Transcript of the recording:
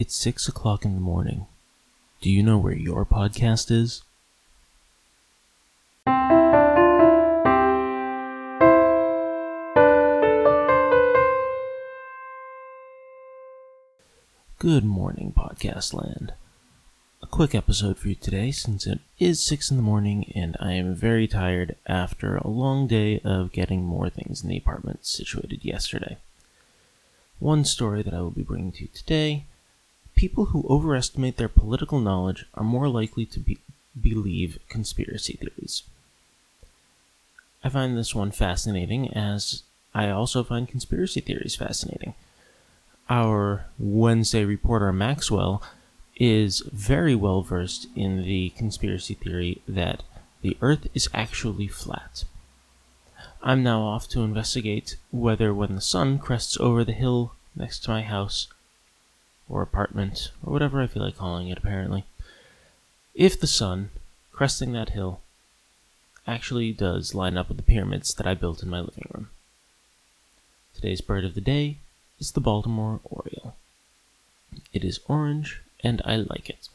It's six o'clock in the morning. Do you know where your podcast is? Good morning, podcast land. A quick episode for you today since it is 6 in the morning and I am very tired after a long day of getting more things in the apartment situated yesterday. One story that I will be bringing to you today people who overestimate their political knowledge are more likely to be- believe conspiracy theories. I find this one fascinating as I also find conspiracy theories fascinating. Our Wednesday reporter Maxwell is very well versed in the conspiracy theory that the earth is actually flat. I'm now off to investigate whether when the sun crests over the hill next to my house, or apartment, or whatever I feel like calling it, apparently. If the sun, cresting that hill, actually does line up with the pyramids that I built in my living room. Today's bird of the day is the Baltimore Oriole. It is orange, and I like it.